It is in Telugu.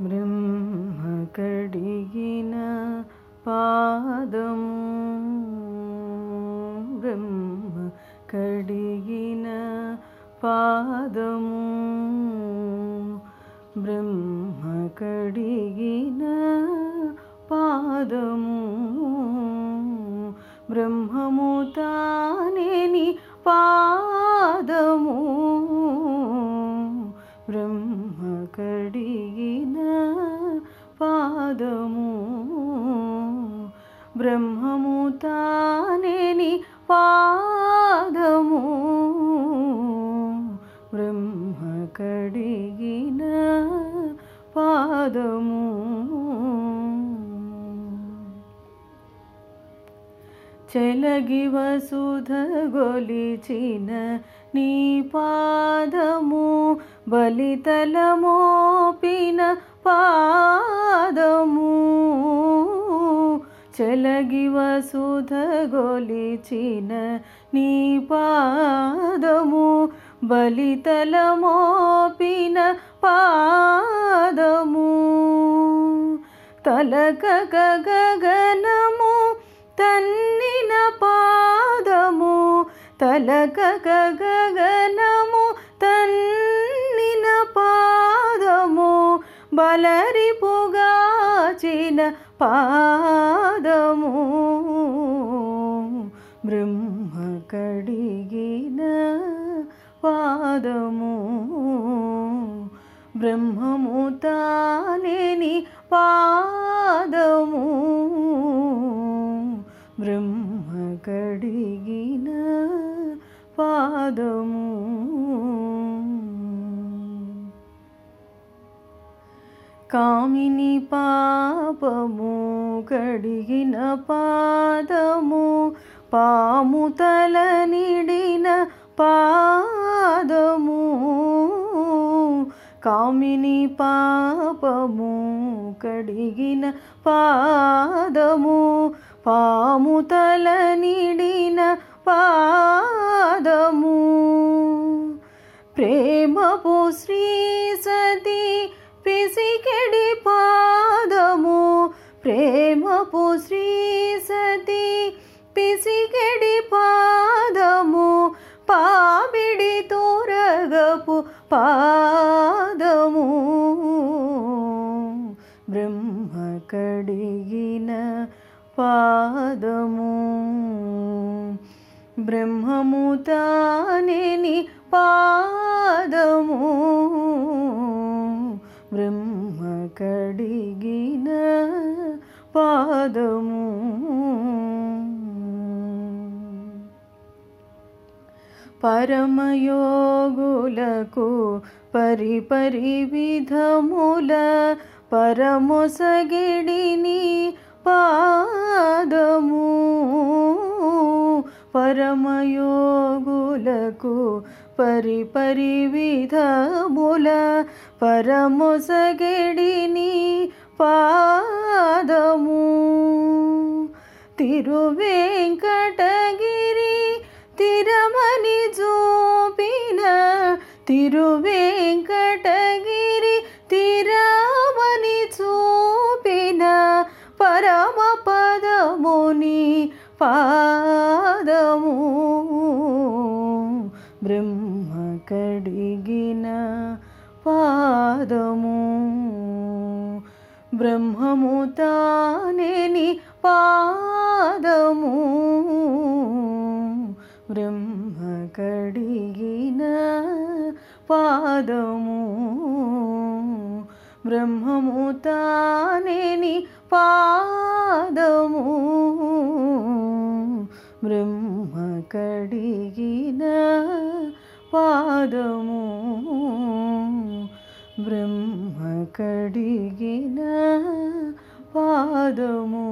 బ్రహ్మ కడిగిన పాదము బ్రహ్మ కడిగిన పాదము బ్రహ్మ కడిగిన బ్రహ్మము తానేని పాదము. బ్రహ్మ కడిగిన పాదము. చెలగి వసుధ గొలిచిన నీ పాదము బలితల మోపిన చెలగి వసుధ గొలిచిన నీ పాదము బలితల మోపిన పాదము. తలక గగనము తన్నిన పాదము. తలక గగనము తన్నిన పాదము. బలరి పొగాచిన పా బ్రహ్మ కడిగిన పాదము. బ్రహ్మము తానేని పాదము. బ్రహ్మ కడిగిన పాదము. కామిని పాపము కడిగిన పాదము. పాముతల నిడిన పాదము కామిని పాపము కడిగిన పాదము పాముతల నిడిన పాదము. ప్రేమపు శ్రీ సతి పిసికే బ్రహ్మ కడిగిన పాదము. బ్రహ్మము తానేని పాదము. బ్రహ్మ కడిగిన పాదము. పరమయోగులకు పరిపరి విధముల పరమొసగిడిని పాదము. పరమయోగులకు పరిపరి విధముల పరమొసగిడిని పాదము. తిరువేంకటగిరి తిరమని జోపిన తిరువే నీ పాదము బ్రహ్మ కడిగిన పాదము. బ్రహ్మము తానేని పాదము. బ్రహ్మ కడిగిన పాదము. బ్రహ్మము తానేని పాదము. బ్రహ్మ కడిగిన పాదము. బ్రహ్మ కడిగిన పాదము.